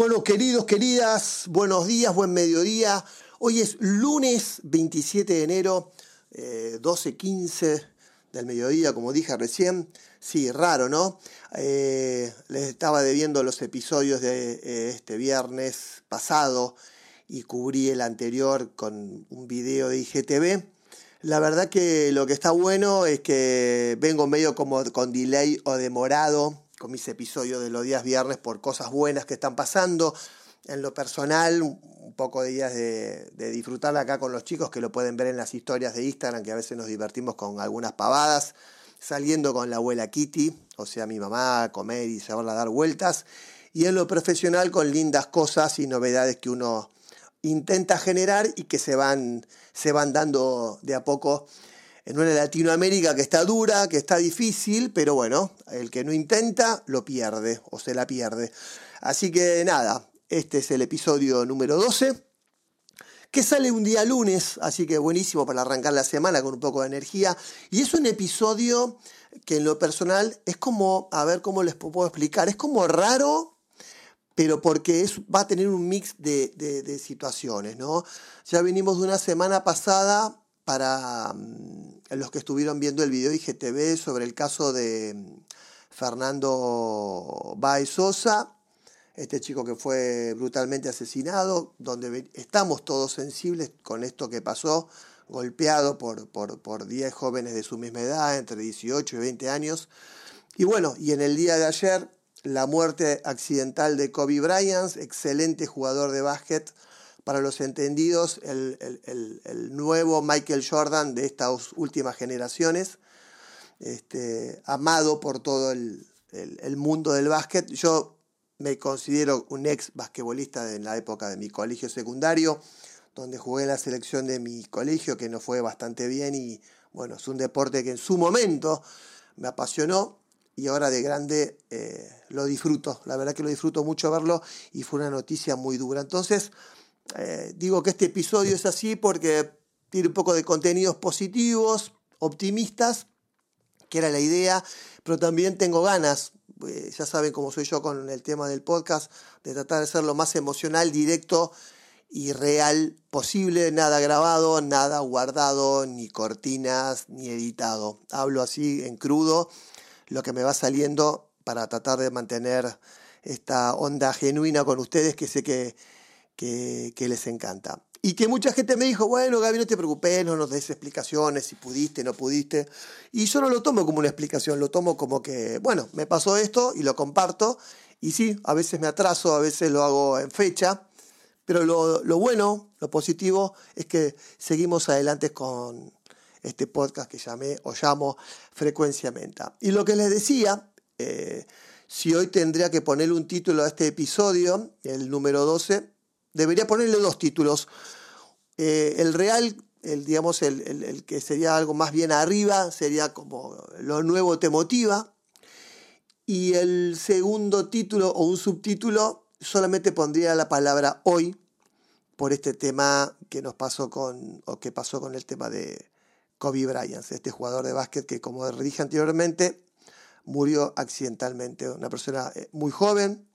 Bueno, queridos, queridas, buenos días, buen mediodía. Hoy es lunes 27 de enero, 12.15 eh, del mediodía, como dije recién. Sí, raro, ¿no? Eh, les estaba debiendo los episodios de eh, este viernes pasado y cubrí el anterior con un video de IGTV. La verdad que lo que está bueno es que vengo medio como con delay o demorado con mis episodios de los días viernes por cosas buenas que están pasando. En lo personal, un poco de días de, disfrutar acá con los chicos que lo pueden ver en las historias de Instagram, que a veces nos divertimos con algunas pavadas, saliendo con la abuela Kitty, o sea, mi mamá, a comer y saberla dar vueltas. Y en lo profesional con lindas cosas y novedades que uno intenta generar y que se van, se van dando de a poco en una Latinoamérica que está dura, que está difícil, pero bueno, el que no intenta lo pierde o se la pierde. Así que nada, este es el episodio número 12, que sale un día lunes, así que buenísimo para arrancar la semana con un poco de energía. Y es un episodio que en lo personal es como, a ver cómo les puedo explicar, es como raro, pero porque va a tener un mix de, de situaciones, ¿no? Ya venimos de una semana pasada para mm, los que estuvieron viendo el video IGTV sobre el caso de mm, Fernando Baez Sosa, este chico que fue brutalmente asesinado, donde estamos todos sensibles con esto que pasó, golpeado por, por, por 10 jóvenes de su misma edad, entre 18 y 20 años. Y bueno, y en el día de ayer, la muerte accidental de Kobe Bryant, excelente jugador de básquet, para los entendidos, el, nuevo Michael Jordan de estas últimas generaciones, este, amado por todo el, mundo del básquet. Yo me considero un ex basquetbolista en la época de mi colegio secundario, donde jugué en la selección de mi colegio, que no fue bastante bien y bueno, es un deporte que en su momento me apasionó y ahora de grande eh, lo disfruto. La verdad que lo disfruto mucho verlo y fue una noticia muy dura. Entonces, eh, digo que este episodio es así porque tiene un poco de contenidos positivos, optimistas, que era la idea, pero también tengo ganas, eh, ya saben cómo soy yo con el tema del podcast, de tratar de ser lo más emocional, directo y real posible, nada grabado, nada guardado, ni cortinas, ni editado. Hablo así en crudo, lo que me va saliendo para tratar de mantener esta onda genuina con ustedes, que sé que que, les encanta. Y que mucha gente me dijo, bueno, Gaby, no te preocupes, no nos des explicaciones, si pudiste, no pudiste. Y yo no lo tomo como una explicación, lo tomo como que, bueno, me pasó esto y lo comparto. Y sí, a veces me atraso, a veces lo hago en fecha. Pero lo, bueno, lo positivo, es que seguimos adelante con este podcast que llamé o llamo Frecuencia Menta. Y lo que les decía, eh, si hoy tendría que ponerle un título a este episodio, el número 12, debería ponerle dos títulos. Eh, el real, el, digamos, el, que sería algo más bien arriba, sería como Lo nuevo te motiva. Y el segundo título o un subtítulo solamente pondría la palabra hoy por este tema que nos pasó con, o que pasó con el tema de Kobe Bryant, este jugador de básquet que, como dije anteriormente, murió accidentalmente. Una persona eh, muy joven,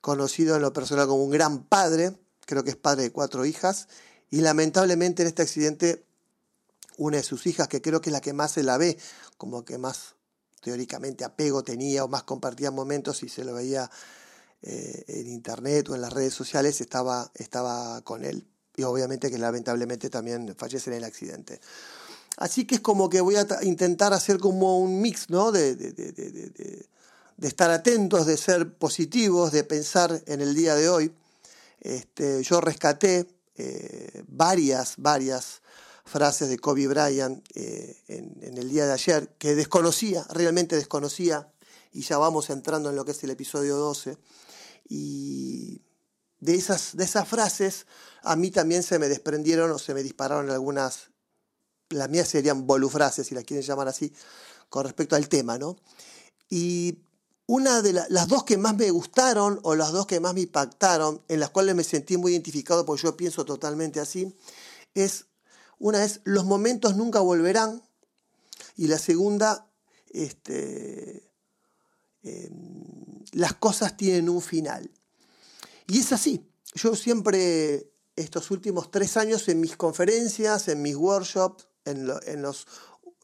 conocido en lo personal como un gran padre, creo que es padre de cuatro hijas, y lamentablemente en este accidente una de sus hijas, que creo que es la que más se la ve, como que más teóricamente apego tenía o más compartía momentos y se lo veía eh, en internet o en las redes sociales, estaba, estaba con él. Y obviamente que lamentablemente también fallece en el accidente. Así que es como que voy a intentar hacer como un mix, ¿no? De, de, de, de, estar atentos, de ser positivos, de pensar en el día de hoy. Este, yo rescaté eh, varias, varias frases de Kobe Bryant eh, en, el día de ayer que desconocía, realmente desconocía, y ya vamos entrando en lo que es el episodio 12. Y de esas, de esas frases a mí también se me desprendieron o se me dispararon algunas, las mías serían bolufrases, si las quieren llamar así, con respecto al tema, ¿no? Y una de las dos que más me gustaron o las dos que más me impactaron, en las cuales me sentí muy identificado porque yo pienso totalmente así, es una es los momentos nunca volverán y la segunda, este, em, las cosas tienen un final. Y es así. Yo siempre, estos últimos tres años, en mis conferencias, en mis workshops, en, los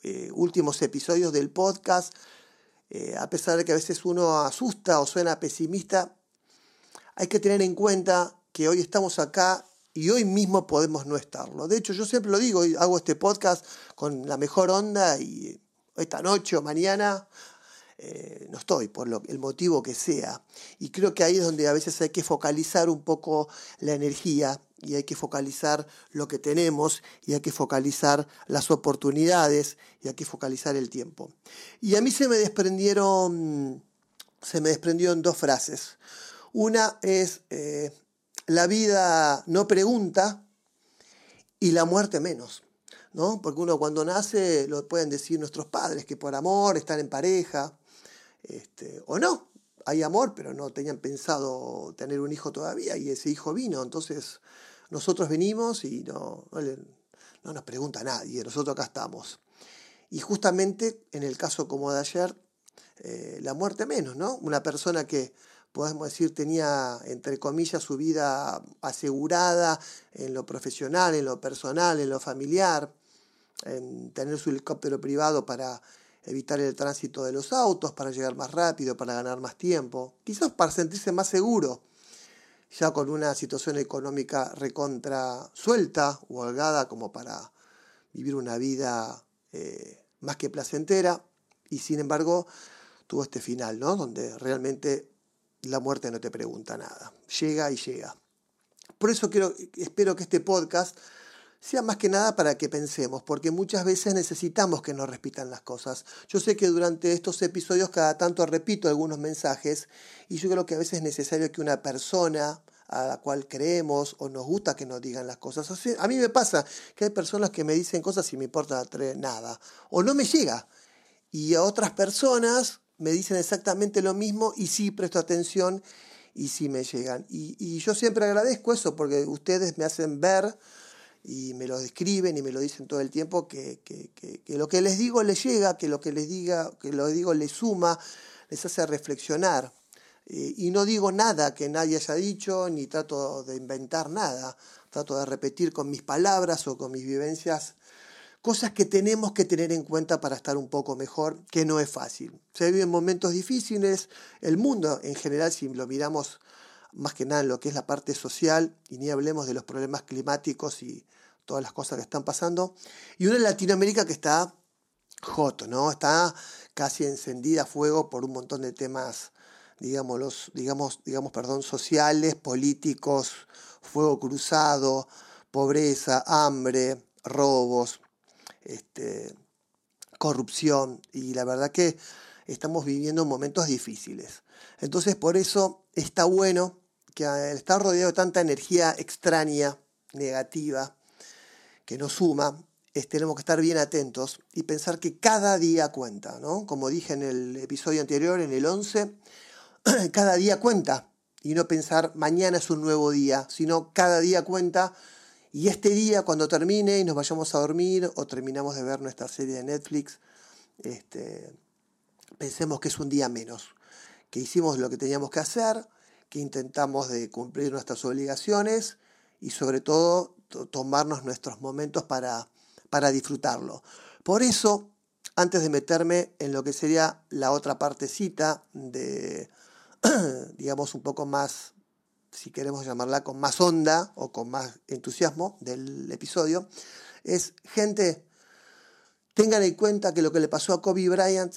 eh, últimos episodios del podcast, eh, a pesar de que a veces uno asusta o suena pesimista, hay que tener en cuenta que hoy estamos acá y hoy mismo podemos no estarlo. De hecho, yo siempre lo digo, hago este podcast con la mejor onda y esta noche o mañana eh, no estoy, por lo, el motivo que sea. Y creo que ahí es donde a veces hay que focalizar un poco la energía y hay que focalizar lo que tenemos y hay que focalizar las oportunidades y hay que focalizar el tiempo. Y a mí se me desprendieron, se me desprendieron dos frases. Una es, eh, la vida no pregunta y la muerte menos. ¿no? Porque uno cuando nace, lo pueden decir nuestros padres, que por amor están en pareja, este, o no, hay amor, pero no tenían pensado tener un hijo todavía y ese hijo vino. Entonces nosotros venimos y no, no, nos pregunta nadie, nosotros acá estamos. Y justamente en el caso como de ayer, eh, la muerte menos, ¿no? Una persona que, podemos decir, tenía, entre comillas, su vida asegurada en lo profesional, en lo personal, en lo familiar, en tener su helicóptero privado para evitar el tránsito de los autos, para llegar más rápido, para ganar más tiempo, quizás para sentirse más seguro, ya con una situación económica recontra suelta o holgada como para vivir una vida eh, más que placentera, y sin embargo tuvo este final, ¿no? Donde realmente la muerte no te pregunta nada, llega y llega. Por eso quiero, espero que este podcast sea más que nada para que pensemos, porque muchas veces necesitamos que nos repitan las cosas. Yo sé que durante estos episodios cada tanto repito algunos mensajes y yo creo que a veces es necesario que una persona a la cual creemos o nos gusta que nos digan las cosas. A mí me pasa que hay personas que me dicen cosas y me importa nada, o no me llega. Y a otras personas me dicen exactamente lo mismo y sí presto atención y sí me llegan. Y, y yo siempre agradezco eso porque ustedes me hacen ver y me lo describen y me lo dicen todo el tiempo, que, que, lo que les digo les llega, que lo que les diga, que lo digo les suma, les hace reflexionar. Eh, y no digo nada que nadie haya dicho, ni trato de inventar nada, trato de repetir con mis palabras o con mis vivencias cosas que tenemos que tener en cuenta para estar un poco mejor, que no es fácil. Se viven momentos difíciles, el mundo en general, si lo miramos más que nada en lo que es la parte social, y ni hablemos de los problemas climáticos y todas las cosas que están pasando, y una Latinoamérica que está hot, ¿no? Está casi encendida a fuego por un montón de temas, digamos, digamos, digamos, perdón, sociales, políticos, fuego cruzado, pobreza, hambre, robos, este, corrupción, y la verdad que estamos viviendo momentos difíciles. Entonces, por eso está bueno que al rodeado de tanta energía extraña, negativa, que nos suma, tenemos que estar bien atentos y pensar que cada día cuenta, ¿no? Como dije en el episodio anterior, en el 11, cada día cuenta y no pensar mañana es un nuevo día, sino cada día cuenta y este día cuando termine y nos vayamos a dormir o terminamos de ver nuestra serie de Netflix, este, pensemos que es un día menos, que hicimos lo que teníamos que hacer, que intentamos de cumplir nuestras obligaciones y sobre todo tomarnos nuestros momentos para, para disfrutarlo. Por eso, antes de meterme en lo que sería la otra partecita de, digamos, un poco más, si queremos llamarla con más onda o con más entusiasmo del episodio, es, gente, tengan en cuenta que lo que le pasó a Kobe Bryant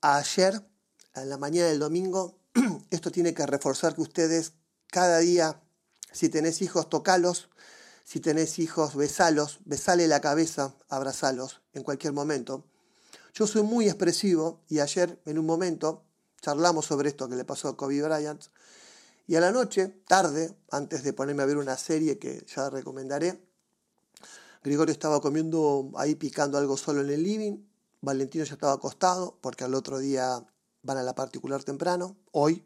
ayer, en la mañana del domingo, esto tiene que reforzar que ustedes cada día, si tenés hijos, tocalos, si tenés hijos, besalos, besale la cabeza, abrazalos en cualquier momento. Yo soy muy expresivo y ayer en un momento charlamos sobre esto que le pasó a Kobe Bryant. Y a la noche, tarde, antes de ponerme a ver una serie que ya recomendaré, Gregorio estaba comiendo ahí picando algo solo en el living, Valentino ya estaba acostado porque al otro día van a la particular temprano, hoy,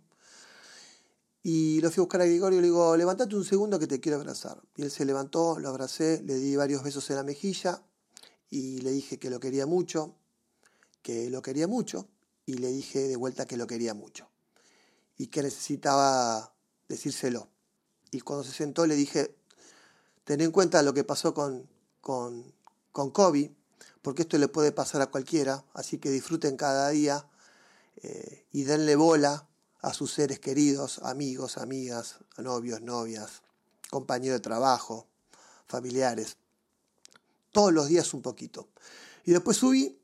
y lo fui a buscar a Gregorio y le digo, levantate un segundo que te quiero abrazar. Y él se levantó, lo abracé, le di varios besos en la mejilla y le dije que lo quería mucho, que lo quería mucho y le dije de vuelta que lo quería mucho y que necesitaba decírselo. y cuando se sentó le dije, ten en cuenta lo que pasó con, con, con Kobe, porque esto le puede pasar a cualquiera, así que disfruten cada día eh, y denle bola a sus seres queridos, amigos, amigas, novios, novias, compañeros de trabajo, familiares. Todos los días un poquito. Y después subí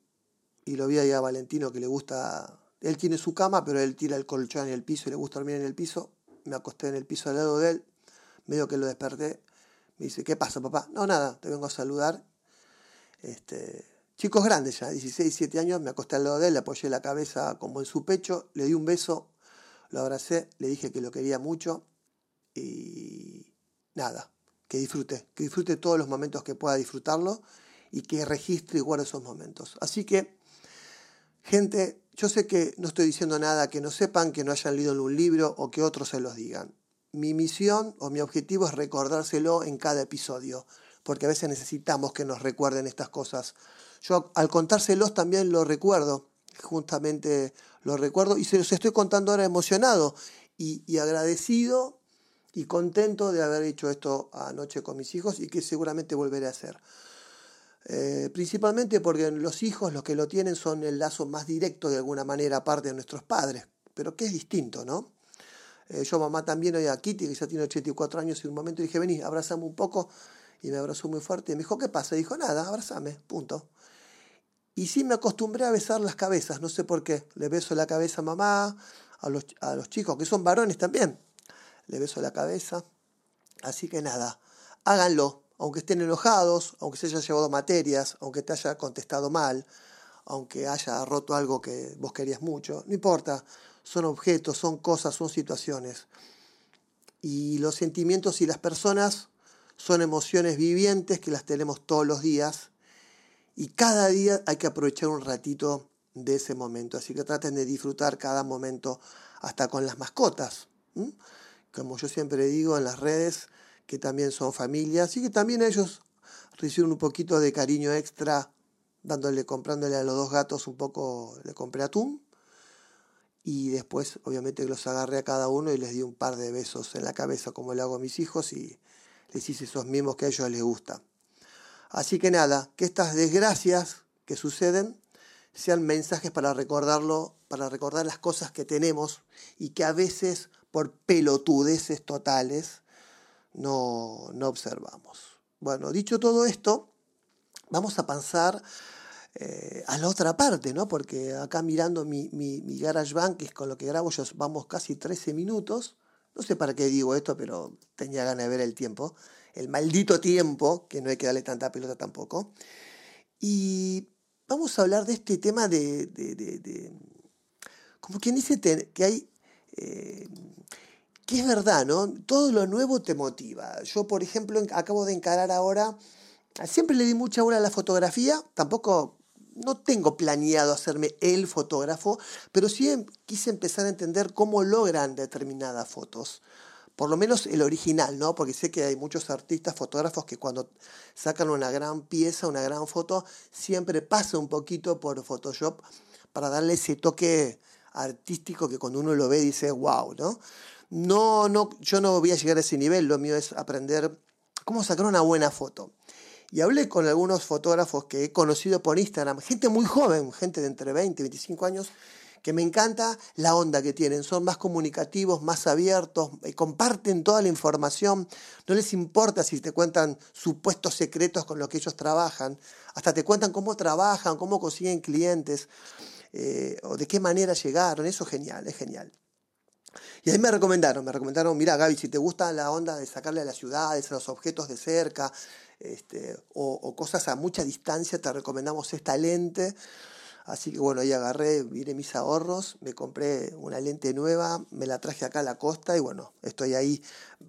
y lo vi ahí a Valentino que le gusta, él tiene su cama, pero él tira el colchón en el piso y le gusta dormir en el piso. Me acosté en el piso al lado de él, medio que lo desperté. Me dice, ¿qué pasa, papá? No, nada, te vengo a saludar. Este, chicos grandes ya, 16, 17 años, me acosté al lado de él, le apoyé la cabeza como en su pecho, le di un beso, lo abracé, le dije que lo quería mucho y nada, que disfrute, que disfrute todos los momentos que pueda disfrutarlo y que registre y guarde esos momentos. Así que, gente, yo sé que no estoy diciendo nada que no sepan, que no hayan leído un libro o que otros se los digan. Mi misión o mi objetivo es recordárselo en cada episodio, porque a veces necesitamos que nos recuerden estas cosas. Yo al contárselos también lo recuerdo, justamente lo recuerdo y se los estoy contando ahora emocionado y, agradecido y contento de haber hecho esto anoche con mis hijos y que seguramente volveré a hacer. Eh, principalmente porque los hijos, los que lo tienen, son el lazo más directo de alguna manera, aparte de nuestros padres, pero que es distinto, ¿no? Eh, yo mamá también hoy a Kitty, que ya tiene 84 años, y un momento dije, vení, abrazame un poco, y me abrazó muy fuerte, y me dijo, ¿qué pasa? dijo, nada, abrazame, punto. Y sí me acostumbré a besar las cabezas, no sé por qué. Le beso la cabeza a mamá, a los, a los chicos, que son varones también. Le beso la cabeza. Así que nada, háganlo, aunque estén enojados, aunque se haya llevado materias, aunque te haya contestado mal, aunque haya roto algo que vos querías mucho, no importa, son objetos, son cosas, son situaciones. Y los sentimientos y las personas son emociones vivientes que las tenemos todos los días y cada día hay que aprovechar un ratito de ese momento. Así que traten de disfrutar cada momento hasta con las mascotas. Como yo siempre digo en las redes, que también son familias y que también ellos reciben un poquito de cariño extra dándole, comprándole a los dos gatos un poco, le compré atún y después obviamente los agarré a cada uno y les di un par de besos en la cabeza como le hago a mis hijos y les hice esos mismos que a ellos les gusta. Así que nada, que estas desgracias que suceden sean mensajes para recordarlo, para recordar las cosas que tenemos y que a veces por pelotudeces totales no, no observamos. Bueno, dicho todo esto, vamos a pasar eh, a la otra parte, ¿no? Porque acá mirando mi, mi, mi que es con lo que grabo yo, vamos casi 13 minutos. No sé para qué digo esto, pero tenía ganas de ver el tiempo el maldito tiempo, que no hay que darle tanta pelota tampoco. Y vamos a hablar de este tema de, de, como quien dice que hay, eh, que es verdad, ¿no? Todo lo nuevo te motiva. Yo, por ejemplo, acabo de encarar ahora, siempre le di mucha hora a la fotografía, tampoco no tengo planeado hacerme el fotógrafo, pero sí em, quise empezar a entender cómo logran determinadas fotos por lo menos el original, ¿no? Porque sé que hay muchos artistas, fotógrafos que cuando sacan una gran pieza, una gran foto, siempre pasa un poquito por Photoshop para darle ese toque artístico que cuando uno lo ve dice, wow, ¿no? No, no, yo no voy a llegar a ese nivel, lo mío es aprender cómo sacar una buena foto. Y hablé con algunos fotógrafos que he conocido por Instagram, gente muy joven, gente de entre 20 y 25 años, que me encanta la onda que tienen. Son más comunicativos, más abiertos, eh, comparten toda la información. No les importa si te cuentan supuestos secretos con los que ellos trabajan. Hasta te cuentan cómo trabajan, cómo consiguen clientes eh, o de qué manera llegaron. Eso es genial, es genial. Y ahí me recomendaron, me recomendaron, mira Gaby, si te gusta la onda de sacarle a las ciudades, a los objetos de cerca, este, o, o, cosas a mucha distancia, te recomendamos esta lente. Así que bueno, ahí agarré, miré mis ahorros, me compré una lente nueva, me la traje acá a la costa y bueno, estoy ahí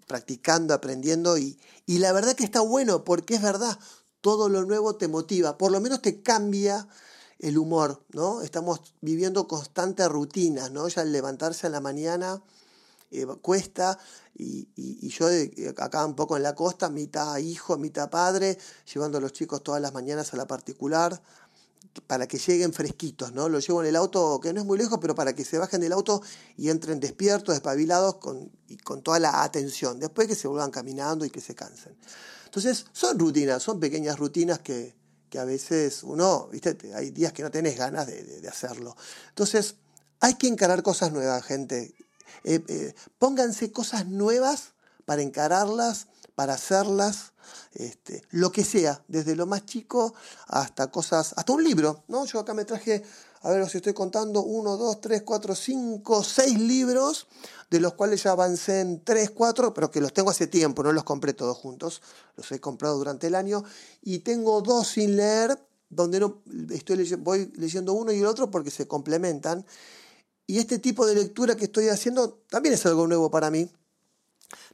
practicando, aprendiendo y, y la verdad que está bueno porque es verdad, todo lo nuevo te motiva, por lo menos te cambia el humor, ¿no? Estamos viviendo constantes rutinas, ¿no? Ya al levantarse a la mañana eh, cuesta y, y, y, yo acá un poco en la costa, mitad hijo, mitad padre, llevando a los chicos todas las mañanas a la particular, para que lleguen fresquitos, ¿no? Los llevo en el auto, que no es muy lejos, pero para que se bajen del auto y entren despiertos, despabilados con, y con toda la atención. Después que se vuelvan caminando y que se cansen. Entonces, son rutinas, son pequeñas rutinas que, a veces uno, viste, hay días que no tenés ganas de, hacerlo. Entonces, hay que encarar cosas nuevas, gente. Eh, eh, pónganse cosas nuevas para encararlas, para hacerlas, este, lo que sea, desde lo más chico hasta cosas, hasta un libro, ¿no? Yo acá me traje, a ver si estoy contando, uno, dos, tres, cuatro, cinco, seis libros, de los cuales ya avancé en tres, cuatro, pero que los tengo hace tiempo, no los compré todos juntos, los he comprado durante el año, y tengo dos sin leer, donde no estoy voy leyendo uno y el otro porque se complementan. Y este tipo de lectura que estoy haciendo también es algo nuevo para mí.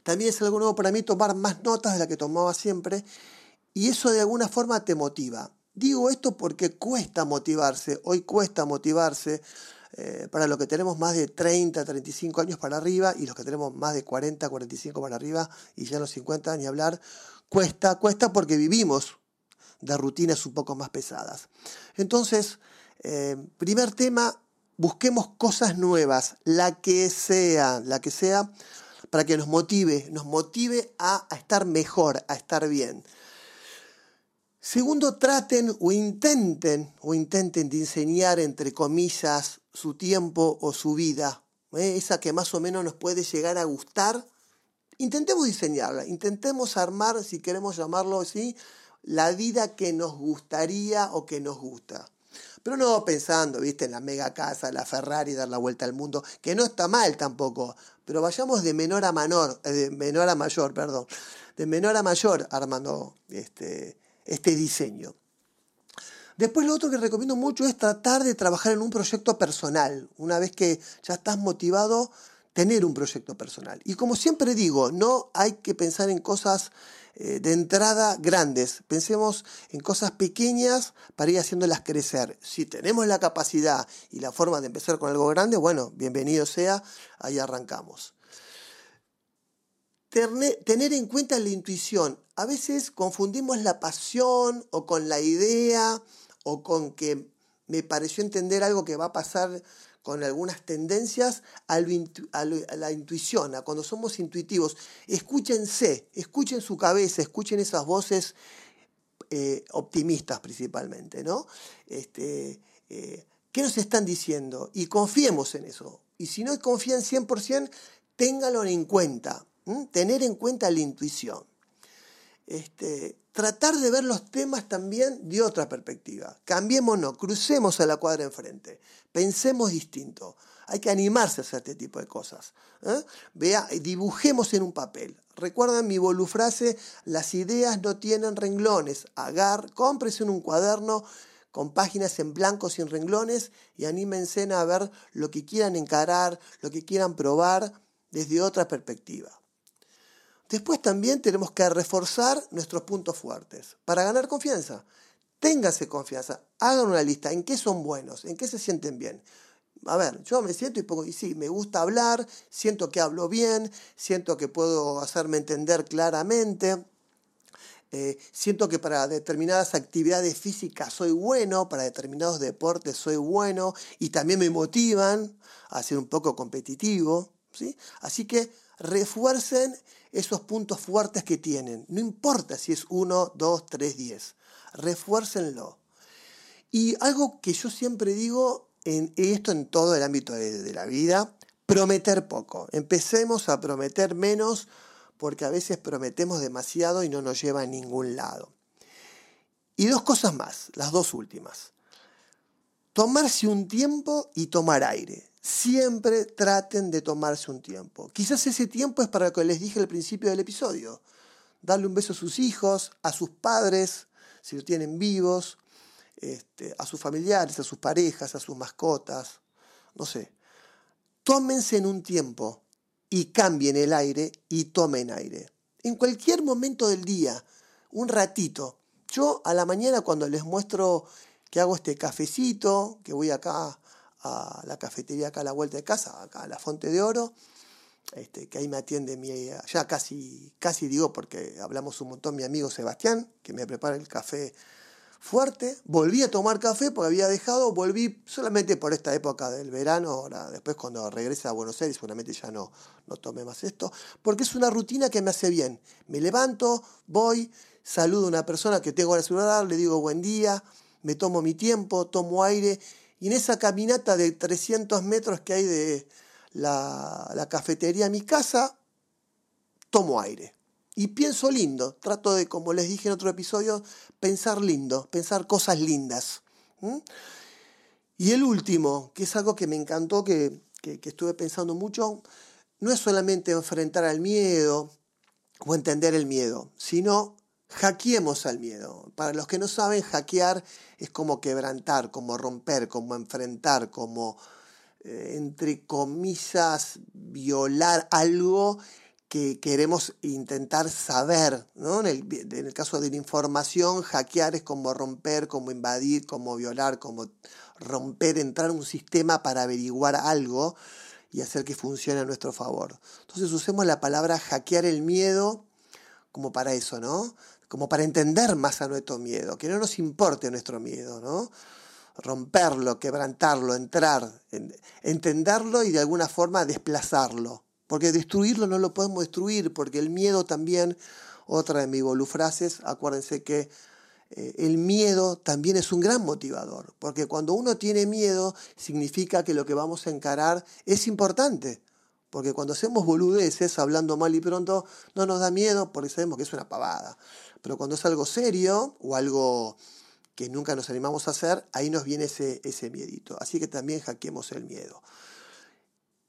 También es algo nuevo para mí tomar más notas de las que tomaba siempre y eso de alguna forma te motiva. Digo esto porque cuesta motivarse, hoy cuesta motivarse eh, para los que tenemos más de 30, 35 años para arriba y los que tenemos más de 40, 45 para arriba y ya los 50 ni hablar, cuesta, cuesta porque vivimos de rutinas un poco más pesadas. Entonces, eh, primer tema, busquemos cosas nuevas, la que sea, la que sea, para que nos motive, nos motive a, estar mejor, a estar bien. Segundo, traten o intenten, o intenten diseñar, entre comillas, su tiempo o su vida, ¿eh? esa que más o menos nos puede llegar a gustar. Intentemos diseñarla, intentemos armar, si queremos llamarlo así, la vida que nos gustaría o que nos gusta. Pero no pensando, viste, en la mega casa, la Ferrari, dar la vuelta al mundo, que no está mal tampoco, pero vayamos de menor a menor, eh, de menor a mayor, perdón, de menor a mayor armando este, este diseño. Después lo otro que recomiendo mucho es tratar de trabajar en un proyecto personal. Una vez que ya estás motivado, tener un proyecto personal. Y como siempre digo, no hay que pensar en cosas eh, de entrada grandes. Pensemos en cosas pequeñas para ir haciéndolas crecer. Si tenemos la capacidad y la forma de empezar con algo grande, bueno, bienvenido sea, ahí arrancamos. Tener en cuenta la intuición. A veces confundimos la pasión o con la idea o con que me pareció entender algo que va a pasar con algunas tendencias a, la intuición, a cuando somos intuitivos. Escúchense, escuchen su cabeza, escuchen esas voces eh, optimistas principalmente, ¿no? Este, eh, ¿Qué nos están diciendo? Y confiemos en eso. Y si no confían 100%, ténganlo en cuenta. Tener en cuenta la intuición. Este, tratar de ver los temas también de otra perspectiva. Cambiémonos, crucemos a la cuadra enfrente, pensemos distinto. Hay que animarse a hacer este tipo de cosas. ¿eh? Vea, dibujemos en un papel. Recuerden mi bolufrase, las ideas no tienen renglones. Agar, cómprese en un cuaderno con páginas en blanco sin renglones y anímense a ver lo que quieran encarar, lo que quieran probar desde otra perspectiva. Después también tenemos que reforzar nuestros puntos fuertes para ganar confianza. Téngase confianza, hagan una lista en qué son buenos, en qué se sienten bien. A ver, yo me siento y sí, me gusta hablar, siento que hablo bien, siento que puedo hacerme entender claramente, eh, siento que para determinadas actividades físicas soy bueno, para determinados deportes soy bueno y también me motivan a ser un poco competitivo. ¿sí? Así que refuercen esos puntos fuertes que tienen. No importa si es 1, 2, 3, 10. Refuércenlo. Y algo que yo siempre digo, en esto en todo el ámbito de, la vida, prometer poco. Empecemos a prometer menos porque a veces prometemos demasiado y no nos lleva a ningún lado. Y dos cosas más, las dos últimas. Tomarse un tiempo y tomar aire siempre traten de tomarse un tiempo. Quizás ese tiempo es para lo que les dije al principio del episodio. Darle un beso a sus hijos, a sus padres, si lo tienen vivos, este, a sus familiares, a sus parejas, a sus mascotas, no sé. Tómense en un tiempo y cambien el aire y tomen aire. En cualquier momento del día, un ratito. Yo a la mañana cuando les muestro que hago este cafecito, que voy acá a la cafetería acá a la vuelta de casa, acá a la Fonte de Oro, este, que ahí me atiende mi, ya casi, casi digo porque hablamos un montón, mi amigo Sebastián, que me prepara el café fuerte, volví a tomar café porque había dejado, volví solamente por esta época del verano, ahora después cuando regrese a Buenos Aires seguramente ya no, no tome más esto, porque es una rutina que me hace bien. Me levanto, voy, saludo a una persona que tengo en el celular, le digo buen día, me tomo mi tiempo, tomo aire, y en esa caminata de 300 metros que hay de la, cafetería a mi casa, tomo aire y pienso lindo. Trato de, como les dije en otro episodio, pensar lindo, pensar cosas lindas. Y el último, que es algo que me encantó, que, que, estuve pensando mucho, no es solamente enfrentar al miedo o entender el miedo, sino hackeemos al miedo. Para los que no saben, hackear es como quebrantar, como romper, como enfrentar, como, eh, entre comillas, violar algo que queremos intentar saber, ¿no? En el, caso de la información, hackear es como romper, como invadir, como violar, como romper, entrar en un sistema para averiguar algo y hacer que funcione a nuestro favor. Entonces usemos la palabra hackear el miedo como para eso, ¿no? Como para entender más a nuestro miedo, que no nos importe nuestro miedo, ¿no? Romperlo, quebrantarlo, entrar, entenderlo y de alguna forma desplazarlo. Porque destruirlo no lo podemos destruir, porque el miedo también, otra de mis bolufrases, acuérdense que eh, el miedo también es un gran motivador, porque cuando uno tiene miedo significa que lo que vamos a encarar es importante, porque cuando hacemos boludeces, hablando mal y pronto, no nos da miedo porque sabemos que es una pavada, pero cuando es algo serio o algo que nunca nos animamos a hacer, ahí nos viene ese, ese miedito. Así que también hackeemos el miedo.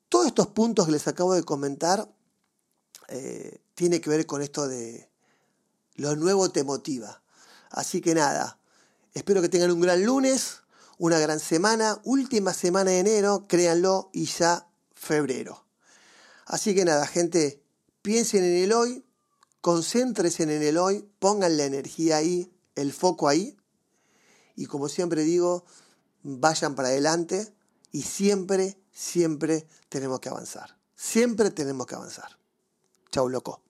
Todos estos puntos que les acabo de comentar eh, tiene que ver con esto de lo nuevo te motiva. Así que nada, espero que tengan un gran lunes, una gran semana, última semana de enero, créanlo, y ya febrero. Así que nada, gente, piensen en el hoy, concéntrense en el hoy, pongan la energía ahí, el foco ahí, y como siempre digo, vayan para adelante y siempre siempre tenemos que avanzar. Siempre tenemos que avanzar. Chau, loco.